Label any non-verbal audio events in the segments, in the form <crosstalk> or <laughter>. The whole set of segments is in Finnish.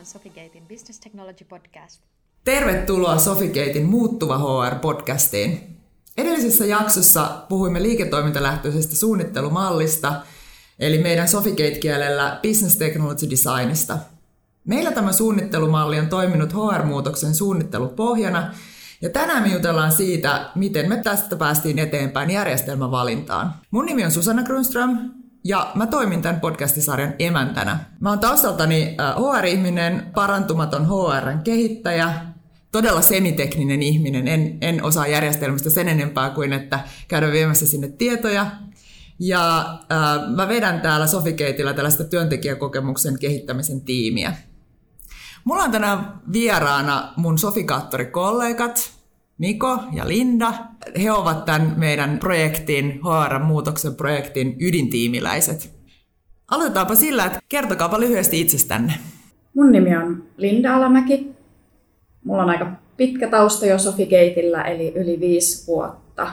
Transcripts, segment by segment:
on Sofigatein Business Technology Podcast. Tervetuloa Sofigatein Muuttuva HR-podcastiin. Edellisessä jaksossa puhuimme liiketoimintalähtöisestä suunnittelumallista, eli meidän Sofigate-kielellä Business Technology Designista. Meillä tämä suunnittelumalli on toiminut HR-muutoksen suunnittelupohjana, ja tänään me jutellaan siitä, miten me tästä päästiin eteenpäin järjestelmävalintaan. Mun nimi on Susanna Grunström, ja mä toimin tämän podcastisarjan emäntänä. Mä oon taustaltani HR-ihminen, parantumaton HRn kehittäjä, todella semitekninen ihminen. En, en osaa järjestelmistä sen enempää kuin, että käydä viemässä sinne tietoja. Ja äh, mä vedän täällä Sofikeitillä tällaista työntekijäkokemuksen kehittämisen tiimiä. Mulla on tänään vieraana mun Sofikaattorikollegat, Niko ja Linda. He ovat tämän meidän projektin, HR-muutoksen projektin ydintiimiläiset. Aloitetaanpa sillä, että kertokaapa lyhyesti itsestänne. Mun nimi on Linda Alamäki. Mulla on aika pitkä tausta jo Sofigateillä, eli yli viisi vuotta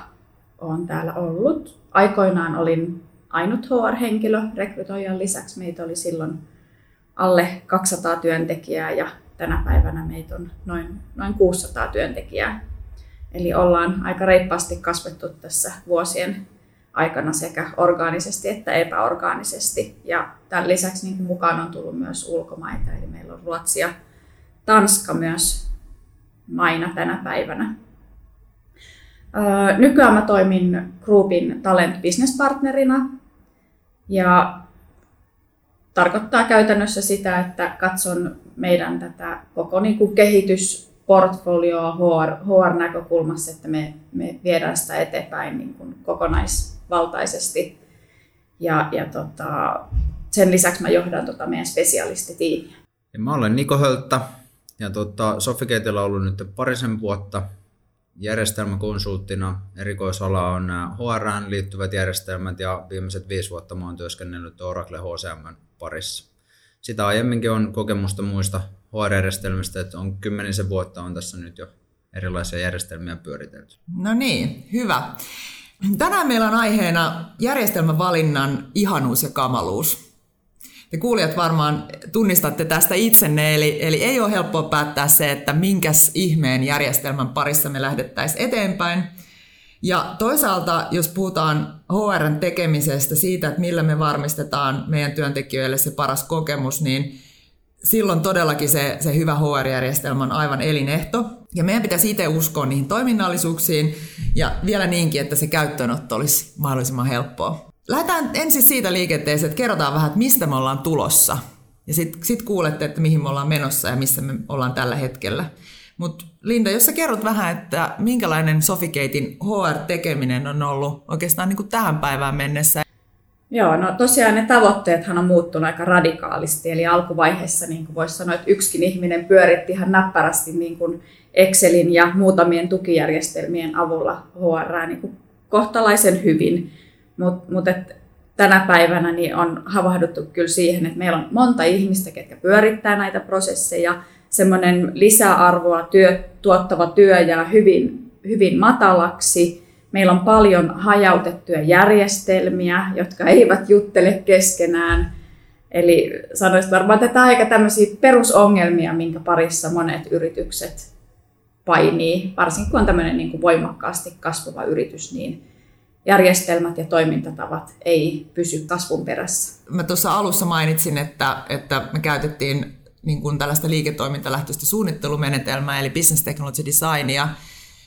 olen täällä ollut. Aikoinaan olin ainut HR-henkilö rekrytoijan lisäksi. Meitä oli silloin alle 200 työntekijää ja tänä päivänä meitä on noin, noin 600 työntekijää. Eli ollaan aika reippaasti kasvettu tässä vuosien aikana sekä orgaanisesti että epäorgaanisesti. Ja tämän lisäksi niin mukaan on tullut myös ulkomaita, eli meillä on Ruotsi ja Tanska myös maina tänä päivänä. Nykyään mä toimin Groupin Talent Business Partnerina ja tarkoittaa käytännössä sitä, että katson meidän tätä koko niin kuin kehitys portfolioa HR, HR-näkökulmassa, että me, me viedään sitä eteenpäin niin kuin kokonaisvaltaisesti. Ja, ja tota, sen lisäksi mä johdan tota meidän spesialistitiimiä. Ja mä olen Niko Hölttä ja tota, Sofigateilla on ollut nyt parisen vuotta järjestelmäkonsulttina. Erikoisala on HR liittyvät järjestelmät ja viimeiset viisi vuotta mä oon työskennellyt Oracle HCM parissa. Sitä aiemminkin on kokemusta muista HR-järjestelmistä, että on kymmenisen vuotta on tässä nyt jo erilaisia järjestelmiä pyöritelty. No niin, hyvä. Tänään meillä on aiheena järjestelmävalinnan ihanuus ja kamaluus. Te kuulijat varmaan tunnistatte tästä itsenne, eli, eli ei ole helppoa päättää se, että minkäs ihmeen järjestelmän parissa me lähdettäisiin eteenpäin. Ja toisaalta, jos puhutaan HRn tekemisestä, siitä, että millä me varmistetaan meidän työntekijöille se paras kokemus, niin silloin todellakin se, se hyvä HR-järjestelmä on aivan elinehto. Ja meidän pitäisi itse uskoa niihin toiminnallisuuksiin ja vielä niinkin, että se käyttöönotto olisi mahdollisimman helppoa. Lähdetään ensin siitä liikenteeseen, että kerrotaan vähän, että mistä me ollaan tulossa. Ja sitten sit kuulette, että mihin me ollaan menossa ja missä me ollaan tällä hetkellä. Mutta Linda, jos sä kerrot vähän, että minkälainen Sofigatein HR-tekeminen on ollut oikeastaan niin kuin tähän päivään mennessä Joo, no tosiaan ne tavoitteethan on muuttunut aika radikaalisti. Eli alkuvaiheessa niin kuin voisi sanoa, että yksikin ihminen pyöritti ihan näppärästi niin kuin Excelin ja muutamien tukijärjestelmien avulla HR niin kuin kohtalaisen hyvin. Mutta mut tänä päivänä niin on havahduttu kyllä siihen, että meillä on monta ihmistä, ketkä pyörittää näitä prosesseja. Semmoinen lisäarvoa työ, tuottava työ jää hyvin, hyvin matalaksi Meillä on paljon hajautettuja järjestelmiä, jotka eivät juttele keskenään. Eli sanoisin varmaan tätä aika tämmöisiä perusongelmia, minkä parissa monet yritykset painii, varsinkin kun on tämmöinen niin kuin voimakkaasti kasvava yritys, niin järjestelmät ja toimintatavat ei pysy kasvun perässä. Mä tuossa alussa mainitsin, että, että me käytettiin niin kuin tällaista liiketoimintalähtöistä suunnittelumenetelmää, eli business technology designia,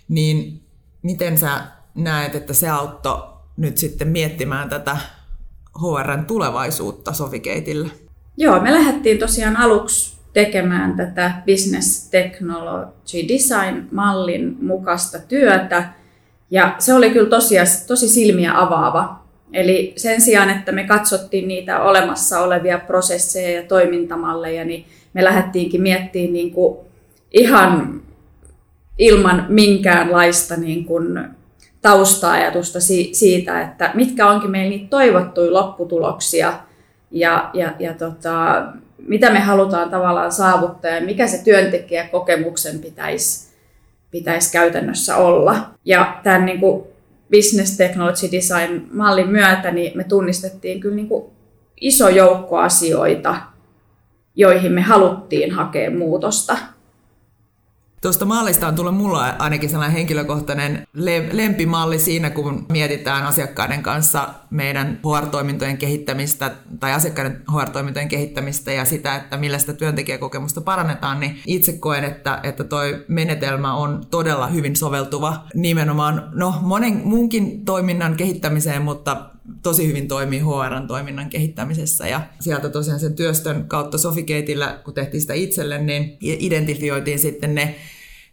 niin miten sä näet, että se auttoi nyt sitten miettimään tätä HRn tulevaisuutta Sofigateille? Joo, me lähdettiin tosiaan aluksi tekemään tätä Business Technology Design-mallin mukaista työtä. Ja se oli kyllä tosiaan tosi silmiä avaava. Eli sen sijaan, että me katsottiin niitä olemassa olevia prosesseja ja toimintamalleja, niin me lähdettiinkin miettimään niin kuin ihan ilman minkäänlaista niin kuin tausta-ajatusta siitä, että mitkä onkin meillä niitä toivottuja lopputuloksia ja, ja, ja tota, mitä me halutaan tavallaan saavuttaa ja mikä se työntekijäkokemuksen pitäisi, pitäisi käytännössä olla. Ja tämän niin kuin Business Technology Design mallin myötä niin me tunnistettiin kyllä niin kuin iso joukko asioita, joihin me haluttiin hakea muutosta. Tuosta mallista on tullut mulla ainakin sellainen henkilökohtainen lempimalli siinä, kun mietitään asiakkaiden kanssa meidän HR-toimintojen kehittämistä tai asiakkaiden HR-toimintojen kehittämistä ja sitä, että millä sitä työntekijäkokemusta parannetaan, niin itse koen, että, että toi menetelmä on todella hyvin soveltuva nimenomaan no, monen muunkin toiminnan kehittämiseen, mutta tosi hyvin toimii HRn toiminnan kehittämisessä. Ja sieltä tosiaan sen työstön kautta Sofikeitillä, kun tehtiin sitä itselle, niin identifioitiin sitten ne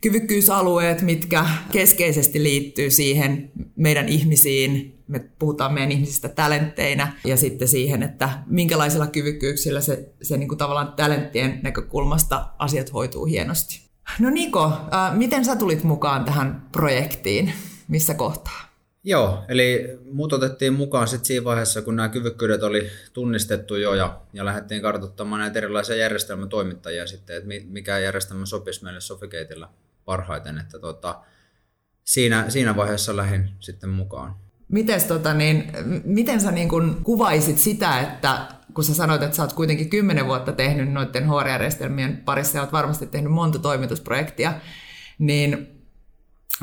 kyvykkyysalueet, mitkä keskeisesti liittyy siihen meidän ihmisiin, me puhutaan meidän ihmisistä talentteinä ja sitten siihen, että minkälaisilla kyvykkyyksillä se, se niin kuin tavallaan talenttien näkökulmasta asiat hoituu hienosti. No Niko, äh, miten sä tulit mukaan tähän projektiin? Missä kohtaa? Joo, eli muut otettiin mukaan sitten siinä vaiheessa, kun nämä kyvykkyydet oli tunnistettu jo ja, ja lähdettiin kartoittamaan näitä erilaisia järjestelmätoimittajia sitten, että mikä järjestelmä sopisi meille Sofikeitillä parhaiten, että tota, siinä, siinä vaiheessa lähdin sitten mukaan. Mites, tota, niin, miten sä niin kun kuvaisit sitä, että kun sä sanoit, että sä oot kuitenkin kymmenen vuotta tehnyt noiden HR-järjestelmien parissa ja oot varmasti tehnyt monta toimitusprojektia, niin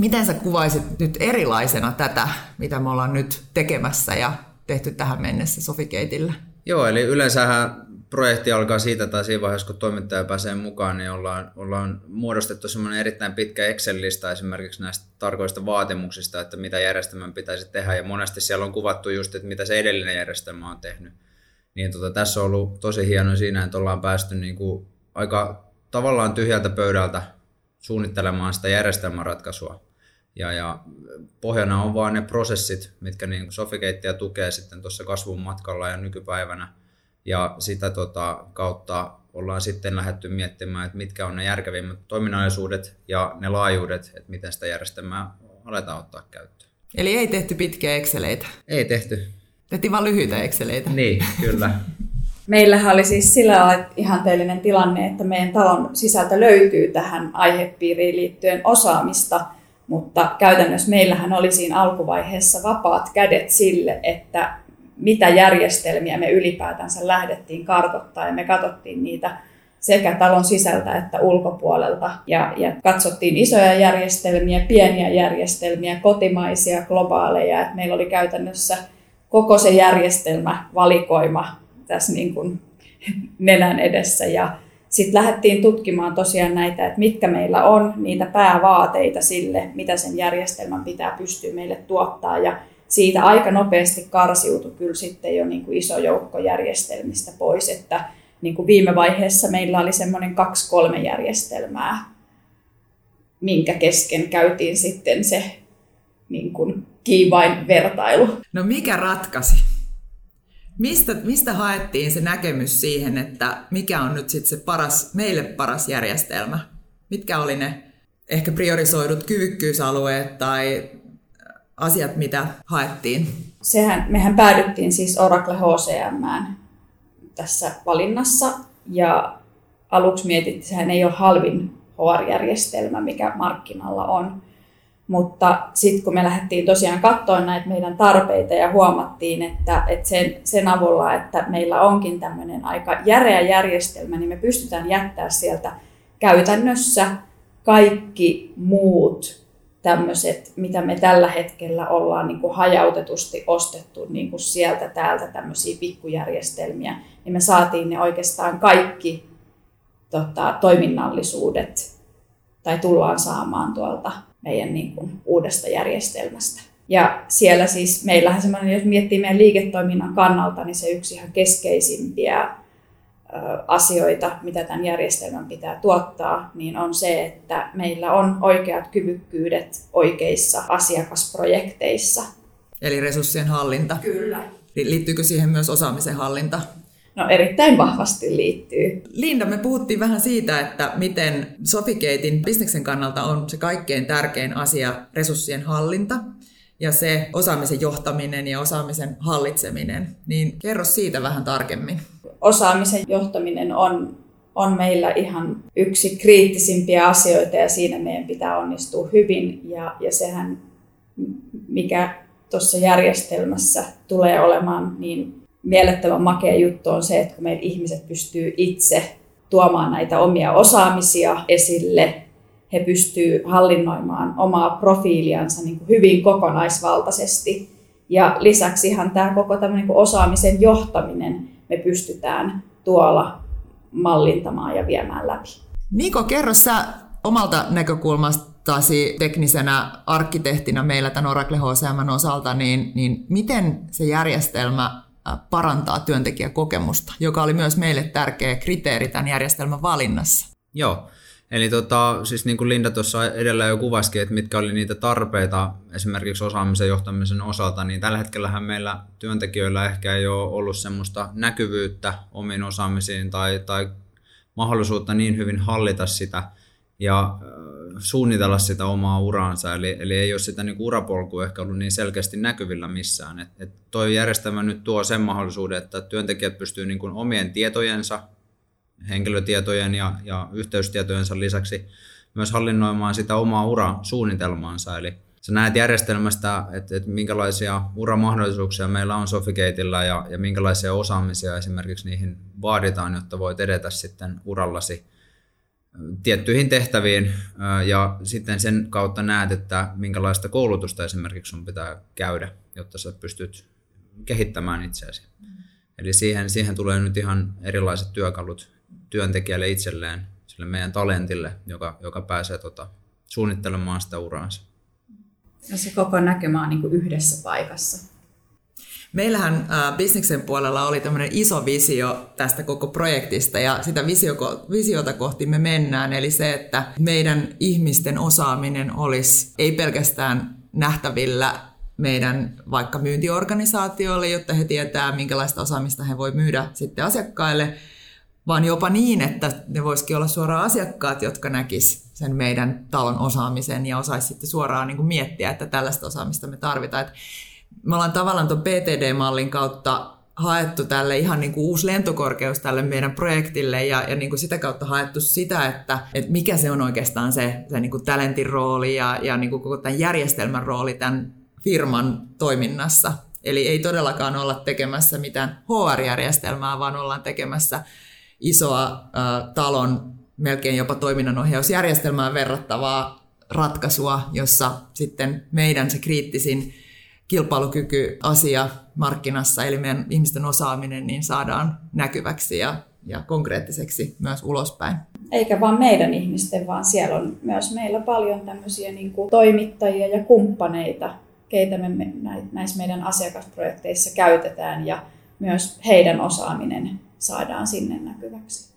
Miten sä kuvaisit nyt erilaisena tätä, mitä me ollaan nyt tekemässä ja tehty tähän mennessä Sofikeitillä? Joo, eli yleensähän projekti alkaa siitä tai siinä vaiheessa, kun toimittaja pääsee mukaan, niin ollaan, ollaan muodostettu semmoinen erittäin pitkä Excel-lista esimerkiksi näistä tarkoista vaatimuksista, että mitä järjestelmän pitäisi tehdä, ja monesti siellä on kuvattu just, että mitä se edellinen järjestelmä on tehnyt. Niin tota, tässä on ollut tosi hieno siinä, että ollaan päästy niin kuin aika tavallaan tyhjältä pöydältä suunnittelemaan sitä järjestelmäratkaisua. Ja, ja pohjana on vaan ne prosessit, mitkä niin Sofikeittiä tukee sitten tuossa kasvun matkalla ja nykypäivänä. Ja sitä tota, kautta ollaan sitten lähdetty miettimään, että mitkä on ne järkevimmät toiminnallisuudet ja ne laajuudet, että miten sitä järjestelmää aletaan ottaa käyttöön. Eli ei tehty pitkiä Exceleitä? Ei tehty. Tehtiin vain lyhyitä Exceleitä? Niin, kyllä. <laughs> Meillähän oli siis sillä ihanteellinen tilanne, että meidän talon sisältä löytyy tähän aihepiiriin liittyen osaamista, mutta käytännössä meillähän oli siinä alkuvaiheessa vapaat kädet sille, että mitä järjestelmiä me ylipäätänsä lähdettiin kartoittaa ja me katsottiin niitä sekä talon sisältä että ulkopuolelta. Ja, ja katsottiin isoja järjestelmiä, pieniä järjestelmiä, kotimaisia, globaaleja. Et meillä oli käytännössä koko se järjestelmä valikoima tässä niin kuin nenän edessä. Ja sitten lähdettiin tutkimaan tosiaan näitä, että mitkä meillä on niitä päävaateita sille, mitä sen järjestelmän pitää pystyä meille tuottaa. Ja siitä aika nopeasti karsiutui kyllä sitten jo niin kuin iso joukko järjestelmistä pois, että niin kuin viime vaiheessa meillä oli semmoinen kaksi-kolme järjestelmää, minkä kesken käytiin sitten se niin kuin kiivain vertailu. No mikä ratkaisi? Mistä, mistä haettiin se näkemys siihen, että mikä on nyt sitten se paras, meille paras järjestelmä? Mitkä oli ne ehkä priorisoidut kyvykkyysalueet tai asiat, mitä haettiin? Sehän, mehän päädyttiin siis Oracle HCM tässä valinnassa ja aluksi mietittiin, että sehän ei ole halvin HR-järjestelmä, mikä markkinalla on. Mutta sitten kun me lähdettiin tosiaan katsoa näitä meidän tarpeita ja huomattiin, että, että sen, sen avulla, että meillä onkin tämmöinen aika järeä järjestelmä, niin me pystytään jättää sieltä käytännössä kaikki muut tämmöiset, mitä me tällä hetkellä ollaan niin kuin hajautetusti ostettu niin kuin sieltä täältä tämmöisiä pikkujärjestelmiä, niin me saatiin ne oikeastaan kaikki tota, toiminnallisuudet tai tullaan saamaan tuolta meidän niin kuin, uudesta järjestelmästä. Ja siellä siis meillähän semmoinen, jos miettii meidän liiketoiminnan kannalta, niin se yksi ihan keskeisimpiä asioita, mitä tämän järjestelmän pitää tuottaa, niin on se, että meillä on oikeat kyvykkyydet oikeissa asiakasprojekteissa. Eli resurssien hallinta. Kyllä. Liittyykö siihen myös osaamisen hallinta? No erittäin vahvasti liittyy. Linda, me puhuttiin vähän siitä, että miten Sofikeetin bisneksen kannalta on se kaikkein tärkein asia resurssien hallinta ja se osaamisen johtaminen ja osaamisen hallitseminen. Niin kerro siitä vähän tarkemmin. Osaamisen johtaminen on, on meillä ihan yksi kriittisimpiä asioita ja siinä meidän pitää onnistua hyvin ja, ja sehän mikä tuossa järjestelmässä tulee olemaan niin mielettömän makea juttu on se, että kun meidän ihmiset pystyy itse tuomaan näitä omia osaamisia esille. He pystyvät hallinnoimaan omaa profiiliansa niin kuin hyvin kokonaisvaltaisesti. Ja lisäksi ihan tämä koko tämmöinen niin osaamisen johtaminen me pystytään tuolla mallintamaan ja viemään läpi. Niko, kerro sä omalta näkökulmastasi teknisenä arkkitehtina meillä tämän Oracle HCM osalta, niin, niin miten se järjestelmä parantaa työntekijäkokemusta, joka oli myös meille tärkeä kriteeri tämän järjestelmän valinnassa? Joo, Eli tota, siis niin kuin Linda tuossa edellä jo kuvasikin, että mitkä oli niitä tarpeita esimerkiksi osaamisen johtamisen osalta, niin tällä hetkellä meillä työntekijöillä ehkä ei ole ollut semmoista näkyvyyttä omiin osaamisiin tai, tai mahdollisuutta niin hyvin hallita sitä ja suunnitella sitä omaa uraansa. Eli, eli ei ole sitä niin urapolkua ehkä ollut niin selkeästi näkyvillä missään. Et, et toi järjestelmä nyt tuo sen mahdollisuuden, että työntekijät pystyvät niin kuin omien tietojensa henkilötietojen ja, ja yhteystietojensa lisäksi myös hallinnoimaan sitä omaa urasuunnitelmaansa. Eli sä näet järjestelmästä, että, että minkälaisia uramahdollisuuksia meillä on Sofigateilla ja, ja minkälaisia osaamisia esimerkiksi niihin vaaditaan, jotta voit edetä sitten urallasi tiettyihin tehtäviin ja sitten sen kautta näet, että minkälaista koulutusta esimerkiksi sun pitää käydä, jotta sä pystyt kehittämään itseäsi. Eli siihen, siihen tulee nyt ihan erilaiset työkalut työntekijälle itselleen, sille meidän talentille, joka, joka pääsee tota, suunnittelemaan sitä uraansa. Ja se koko näkymä on niin kuin yhdessä paikassa. Meillähän äh, bisneksen puolella oli tämmöinen iso visio tästä koko projektista ja sitä visio, visiota kohti me mennään. Eli se, että meidän ihmisten osaaminen olisi ei pelkästään nähtävillä meidän vaikka myyntiorganisaatioille, jotta he tietää, minkälaista osaamista he voi myydä sitten asiakkaille, vaan jopa niin, että ne voisikin olla suoraan asiakkaat, jotka näkis sen meidän talon osaamisen ja osaisi sitten suoraan niin kuin miettiä, että tällaista osaamista me tarvitaan. Me ollaan tavallaan tuon PTD-mallin kautta haettu tälle ihan niin kuin uusi lentokorkeus tälle meidän projektille ja, ja niin kuin sitä kautta haettu sitä, että, että mikä se on oikeastaan se, se niin kuin talentin rooli ja, ja niin kuin koko tämän järjestelmän rooli tämän firman toiminnassa. Eli ei todellakaan olla tekemässä mitään HR-järjestelmää, vaan ollaan tekemässä isoa äh, talon melkein jopa toiminnanohjausjärjestelmään verrattavaa ratkaisua, jossa sitten meidän se kriittisin kilpailukykyasia markkinassa, eli meidän ihmisten osaaminen, niin saadaan näkyväksi ja, ja konkreettiseksi myös ulospäin. Eikä vain meidän ihmisten, vaan siellä on myös meillä paljon tämmöisiä niin kuin toimittajia ja kumppaneita, keitä me näissä meidän asiakasprojekteissa käytetään ja myös heidän osaaminen saadaan sinne näkyväksi.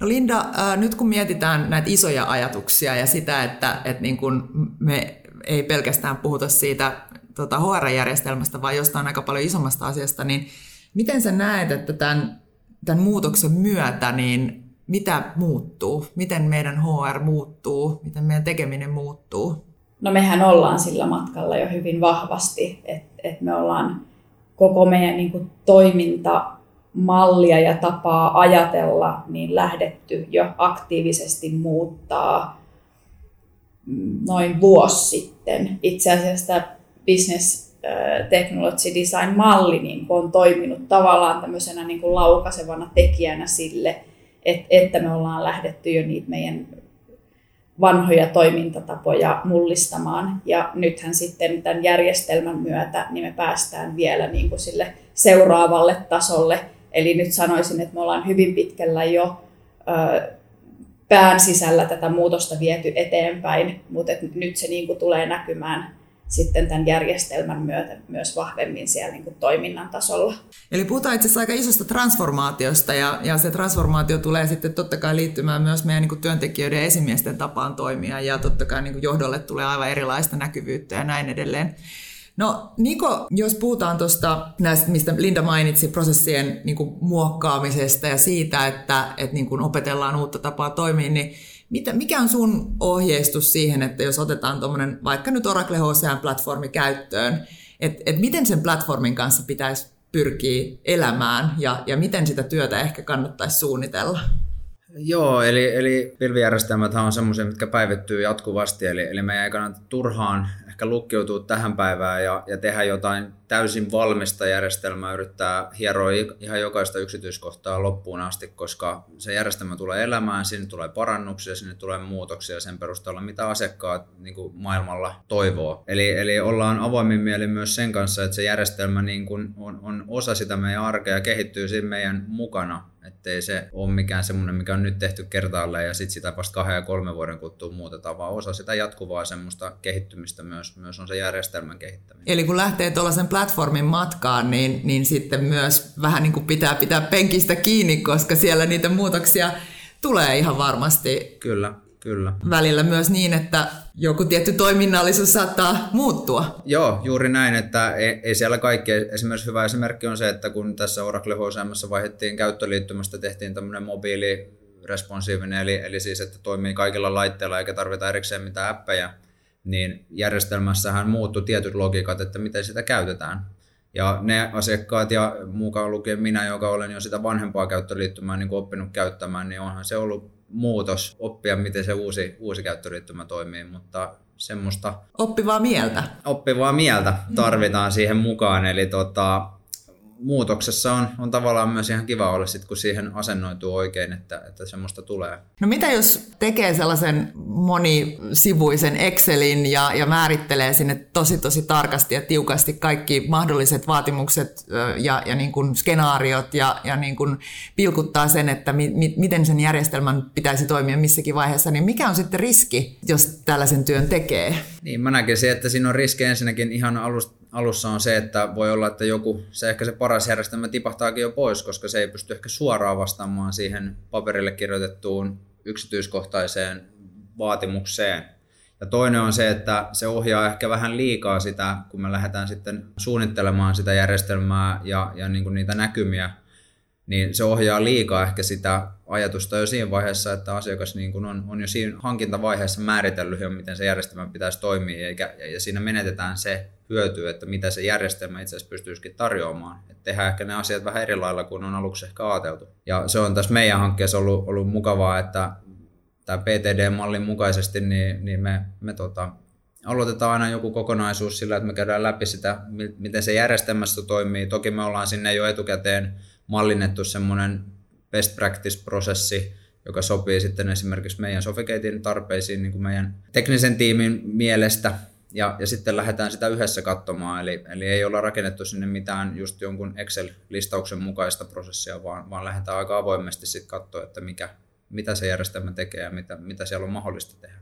No Linda, nyt kun mietitään näitä isoja ajatuksia ja sitä, että, että niin kun me ei pelkästään puhuta siitä tota HR-järjestelmästä, vaan jostain aika paljon isommasta asiasta, niin miten sä näet, että tämän, tämän muutoksen myötä, niin mitä muuttuu? Miten meidän HR muuttuu? Miten meidän tekeminen muuttuu? No mehän ollaan sillä matkalla jo hyvin vahvasti, että et me ollaan koko meidän niin kuin, toimintamallia ja tapaa ajatella niin lähdetty jo aktiivisesti muuttaa noin vuosi sitten. Itse asiassa business technology design malli niin on toiminut tavallaan tämmöisenä niin kuin laukasevana tekijänä sille, että, me ollaan lähdetty jo niitä meidän vanhoja toimintatapoja mullistamaan. Ja nythän sitten tämän järjestelmän myötä niin me päästään vielä niin kuin sille seuraavalle tasolle. Eli nyt sanoisin, että me ollaan hyvin pitkällä jo pään sisällä tätä muutosta viety eteenpäin, mutta nyt se niin kuin tulee näkymään sitten tämän järjestelmän myötä myös vahvemmin siellä niin kuin toiminnan tasolla. Eli puhutaan itse asiassa aika isosta transformaatiosta ja, ja se transformaatio tulee sitten totta kai liittymään myös meidän niin kuin työntekijöiden ja esimiesten tapaan toimia ja totta kai niin kuin johdolle tulee aivan erilaista näkyvyyttä ja näin edelleen. No Niko, jos puhutaan tuosta näistä, mistä Linda mainitsi, prosessien niin kuin, muokkaamisesta ja siitä, että, että niin kuin, opetellaan uutta tapaa toimia, niin mitä, mikä on sun ohjeistus siihen, että jos otetaan tuommoinen vaikka nyt Oracle HCM-platformi käyttöön, että et miten sen platformin kanssa pitäisi pyrkiä elämään ja, ja miten sitä työtä ehkä kannattaisi suunnitella? Joo, eli, eli pilvijärjestelmät on semmoisia, mitkä päivittyy jatkuvasti, eli, eli meidän ei kannata turhaan ehkä lukkiutua tähän päivään ja, ja tehdä jotain täysin valmista järjestelmää, yrittää hieroa ihan jokaista yksityiskohtaa loppuun asti, koska se järjestelmä tulee elämään, sinne tulee parannuksia, sinne tulee muutoksia sen perusteella, mitä asiakkaat niin kuin maailmalla toivoo. Eli, eli ollaan avoimin mieli myös sen kanssa, että se järjestelmä niin kuin on, on osa sitä meidän arkea ja kehittyy siinä meidän mukana ettei se ole mikään semmoinen, mikä on nyt tehty kertaalleen ja sitten sitä vasta kahden ja kolmen vuoden kuluttua muutetaan, vaan osa sitä jatkuvaa semmoista kehittymistä myös, myös on se järjestelmän kehittäminen. Eli kun lähtee tuollaisen platformin matkaan, niin, niin sitten myös vähän niin kuin pitää pitää penkistä kiinni, koska siellä niitä muutoksia tulee ihan varmasti. Kyllä, Kyllä. Välillä myös niin, että joku tietty toiminnallisuus saattaa muuttua. Joo, juuri näin, että ei, ei siellä kaikki. Esimerkiksi hyvä esimerkki on se, että kun tässä Oracle HCM vaihdettiin käyttöliittymästä, tehtiin tämmöinen mobiili responsiivinen, eli, eli siis, että toimii kaikilla laitteilla eikä tarvita erikseen mitään appeja, niin järjestelmässähän muuttui tietyt logiikat, että miten sitä käytetään. Ja ne asiakkaat ja mukaan lukien minä, joka olen jo sitä vanhempaa käyttöliittymää niin oppinut käyttämään, niin onhan se ollut muutos oppia, miten se uusi, uusi käyttöliittymä toimii, mutta semmoista... Oppivaa mieltä. Oppivaa mieltä tarvitaan siihen mukaan, eli tota, muutoksessa on, on tavallaan myös ihan kiva olla sit, kun siihen asennoituu oikein, että, että semmoista tulee. No mitä jos tekee sellaisen monisivuisen Excelin ja, ja määrittelee sinne tosi tosi tarkasti ja tiukasti kaikki mahdolliset vaatimukset ja, ja niin kuin skenaariot ja, ja niin kuin pilkuttaa sen, että mi, mi, miten sen järjestelmän pitäisi toimia missäkin vaiheessa, niin mikä on sitten riski, jos tällaisen työn tekee? Niin, mä näkisin, että siinä on riski ensinnäkin ihan alusta alussa on se, että voi olla, että joku, se ehkä se paras järjestelmä tipahtaakin jo pois, koska se ei pysty ehkä suoraan vastaamaan siihen paperille kirjoitettuun yksityiskohtaiseen vaatimukseen. Ja toinen on se, että se ohjaa ehkä vähän liikaa sitä, kun me lähdetään sitten suunnittelemaan sitä järjestelmää ja, ja niin kuin niitä näkymiä, niin se ohjaa liikaa ehkä sitä ajatusta jo siinä vaiheessa, että asiakas niin kuin on, on jo siinä hankintavaiheessa määritellyt jo, miten se järjestelmä pitäisi toimia, eikä, ja siinä menetetään se hyöty, että mitä se järjestelmä itse asiassa pystyisikin tarjoamaan. Et tehdään ehkä ne asiat vähän eri lailla kuin on aluksi ehkä ajateltu. Ja se on tässä meidän hankkeessa ollut, ollut mukavaa, että tämä PTD-mallin mukaisesti niin, niin me, me tota, aloitetaan aina joku kokonaisuus sillä, että me käydään läpi sitä, miten se järjestelmässä toimii. Toki me ollaan sinne jo etukäteen mallinnettu semmoinen best practice-prosessi, joka sopii sitten esimerkiksi meidän Sofiketin tarpeisiin niin kuin meidän teknisen tiimin mielestä. Ja, ja sitten lähdetään sitä yhdessä katsomaan, eli, eli ei olla rakennettu sinne mitään just jonkun Excel-listauksen mukaista prosessia, vaan, vaan lähdetään aika avoimesti sitten katsoa, että mikä, mitä se järjestelmä tekee ja mitä, mitä siellä on mahdollista tehdä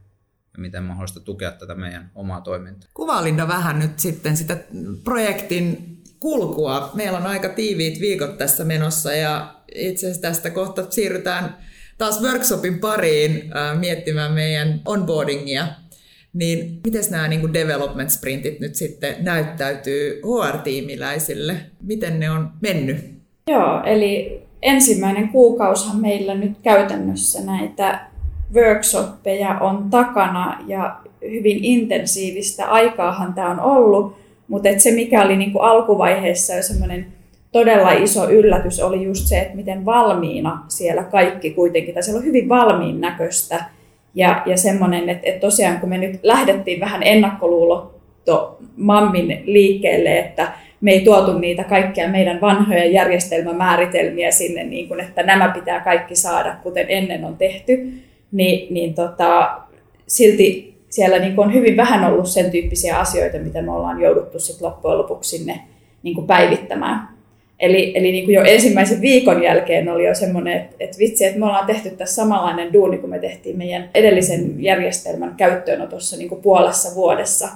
ja miten mahdollista tukea tätä meidän omaa toimintaa. Kuvaa Linda vähän nyt sitten sitä projektin kulkua. Meillä on aika tiiviit viikot tässä menossa ja itse asiassa tästä kohta siirrytään taas workshopin pariin äh, miettimään meidän onboardingia. Niin miten nämä niin development sprintit nyt sitten näyttäytyy HR-tiimiläisille? Miten ne on mennyt? Joo, eli ensimmäinen kuukausihan meillä nyt käytännössä näitä workshoppeja on takana ja hyvin intensiivistä aikaahan tämä on ollut, mutta se mikä oli niin kuin alkuvaiheessa jo semmoinen todella iso yllätys oli just se, että miten valmiina siellä kaikki kuitenkin, tai siellä on hyvin valmiin näköistä. Ja, ja semmoinen, että, että tosiaan kun me nyt lähdettiin vähän ennakkoluulotto mammin liikkeelle, että me ei tuotu niitä kaikkia meidän vanhoja järjestelmämääritelmiä sinne, niin kuin, että nämä pitää kaikki saada, kuten ennen on tehty, niin, niin tota, silti siellä niin on hyvin vähän ollut sen tyyppisiä asioita, mitä me ollaan jouduttu sit loppujen lopuksi sinne niin kuin päivittämään. Eli, eli niin kuin jo ensimmäisen viikon jälkeen oli jo semmoinen, että, että vitsi, että me ollaan tehty tässä samanlainen duuni, kun me tehtiin meidän edellisen järjestelmän käyttöönotossa niin kuin puolessa vuodessa.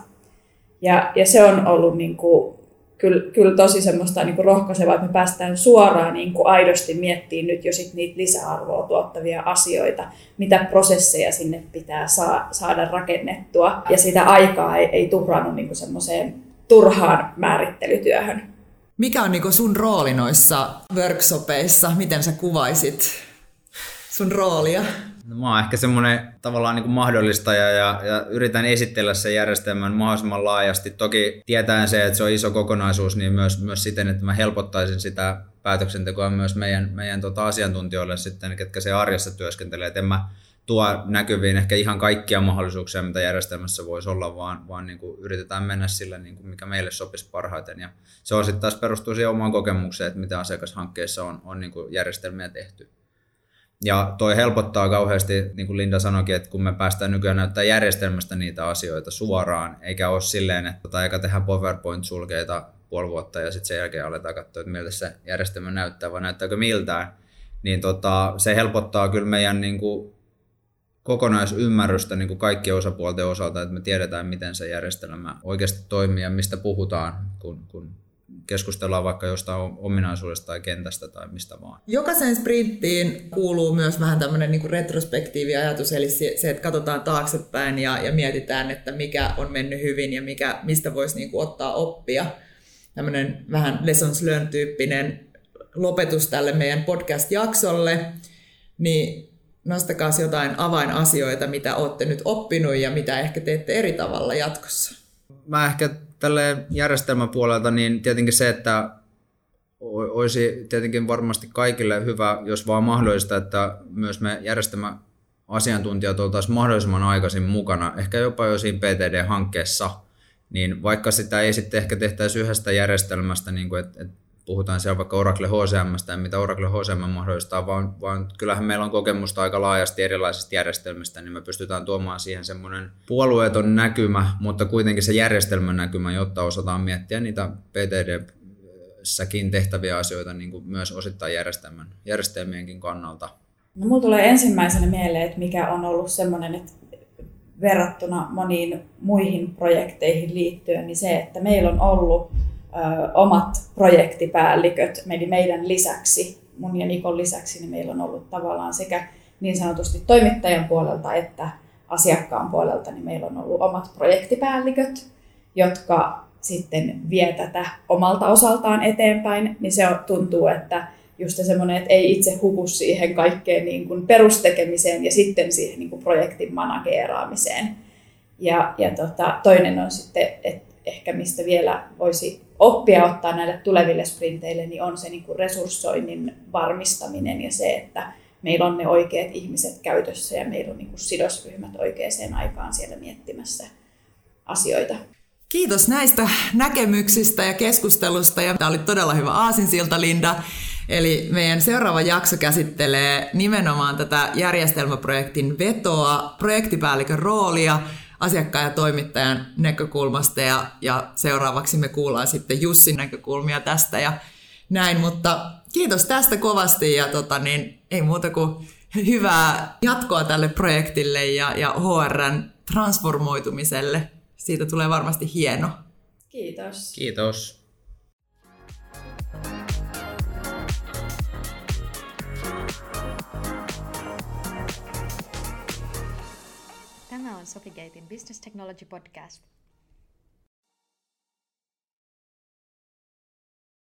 Ja, ja se on ollut niin kuin, kyllä, kyllä tosi semmoista niin kuin rohkaisevaa, että me päästään suoraan niin kuin aidosti miettimään nyt jo sit niitä lisäarvoa tuottavia asioita, mitä prosesseja sinne pitää saa, saada rakennettua. Ja sitä aikaa ei, ei tuhrannut niin semmoiseen turhaan määrittelytyöhön. Mikä on niin sun rooli noissa workshopeissa? Miten sä kuvaisit sun roolia? No, mä oon ehkä semmoinen tavallaan niin kuin mahdollistaja ja, ja yritän esitellä sen järjestelmän mahdollisimman laajasti. Toki tietäen se, että se on iso kokonaisuus, niin myös, myös siten, että mä helpottaisin sitä päätöksentekoa myös meidän, meidän tota asiantuntijoille sitten, ketkä se arjessa työskentelee. Et en mä tuo näkyviin ehkä ihan kaikkia mahdollisuuksia, mitä järjestelmässä voisi olla, vaan, vaan niin kuin yritetään mennä sillä, niin kuin mikä meille sopisi parhaiten. Ja se on sitten taas perustuu siihen omaan kokemukseen, että mitä asiakashankkeissa on, on niin kuin järjestelmiä tehty. Ja toi helpottaa kauheasti, niin kuin Linda sanoikin, että kun me päästään nykyään näyttää järjestelmästä niitä asioita suoraan, eikä ole silleen, että tota, eikä tehdä PowerPoint-sulkeita puoli vuotta ja sitten sen jälkeen aletaan katsoa, että miltä se järjestelmä näyttää vai näyttääkö miltään, niin tota, se helpottaa kyllä meidän niin kuin, kokonaisymmärrystä niin kuin kaikkien osapuolten osalta, että me tiedetään, miten se järjestelmä oikeasti toimii ja mistä puhutaan, kun, kun keskustellaan vaikka jostain ominaisuudesta tai kentästä tai mistä vaan. Jokaisen sprinttiin kuuluu myös vähän tämmöinen niin retrospektiivi ajatus, eli se, että katsotaan taaksepäin ja, ja mietitään, että mikä on mennyt hyvin ja mikä, mistä voisi niin kuin ottaa oppia. Tämmöinen vähän lessons learned-tyyppinen lopetus tälle meidän podcast-jaksolle. Niin nostakaa jotain avainasioita, mitä olette nyt oppinut ja mitä ehkä teette eri tavalla jatkossa. Mä ehkä tälle järjestelmäpuolelta, niin tietenkin se, että olisi tietenkin varmasti kaikille hyvä, jos vaan mahdollista, että myös me järjestelmä asiantuntijat oltaisiin mahdollisimman aikaisin mukana, ehkä jopa jo siinä PTD-hankkeessa, niin vaikka sitä ei sitten ehkä tehtäisi yhdestä järjestelmästä, niin kuin, että, että puhutaan siellä vaikka Oracle HCM ja mitä Oracle HCM mahdollistaa, vaan, vaan kyllähän meillä on kokemusta aika laajasti erilaisista järjestelmistä, niin me pystytään tuomaan siihen semmoinen puolueeton näkymä, mutta kuitenkin se järjestelmän näkymä, jotta osataan miettiä niitä PTD säkin tehtäviä asioita niin kuin myös osittain järjestelmän, järjestelmienkin kannalta. No, mulla tulee ensimmäisenä mieleen, että mikä on ollut semmoinen, että verrattuna moniin muihin projekteihin liittyen, niin se, että meillä on ollut omat projektipäälliköt meidän lisäksi, mun ja Nikon lisäksi, niin meillä on ollut tavallaan sekä niin sanotusti toimittajan puolelta että asiakkaan puolelta, niin meillä on ollut omat projektipäälliköt, jotka sitten vie tätä omalta osaltaan eteenpäin, niin se tuntuu, että just semmoinen, että ei itse huku siihen kaikkeen niin kuin perustekemiseen ja sitten siihen niin kuin projektin manageeraamiseen. Ja, ja tota, toinen on sitten, että ehkä mistä vielä voisi oppia ottaa näille tuleville sprinteille, niin on se niin kuin resurssoinnin varmistaminen ja se, että meillä on ne oikeat ihmiset käytössä ja meillä on niin kuin sidosryhmät oikeaan aikaan siellä miettimässä asioita. Kiitos näistä näkemyksistä ja keskustelusta. Ja tämä oli todella hyvä aasinsilta, Linda. Eli meidän seuraava jakso käsittelee nimenomaan tätä järjestelmäprojektin vetoa, projektipäällikön roolia, asiakkaan ja toimittajan näkökulmasta ja, ja seuraavaksi me kuullaan sitten Jussin näkökulmia tästä ja näin, mutta kiitos tästä kovasti ja tota, niin, ei muuta kuin hyvää jatkoa tälle projektille ja, ja HRn transformoitumiselle. Siitä tulee varmasti hieno. Kiitos. Kiitos. Sofigatein Business Technology Podcast.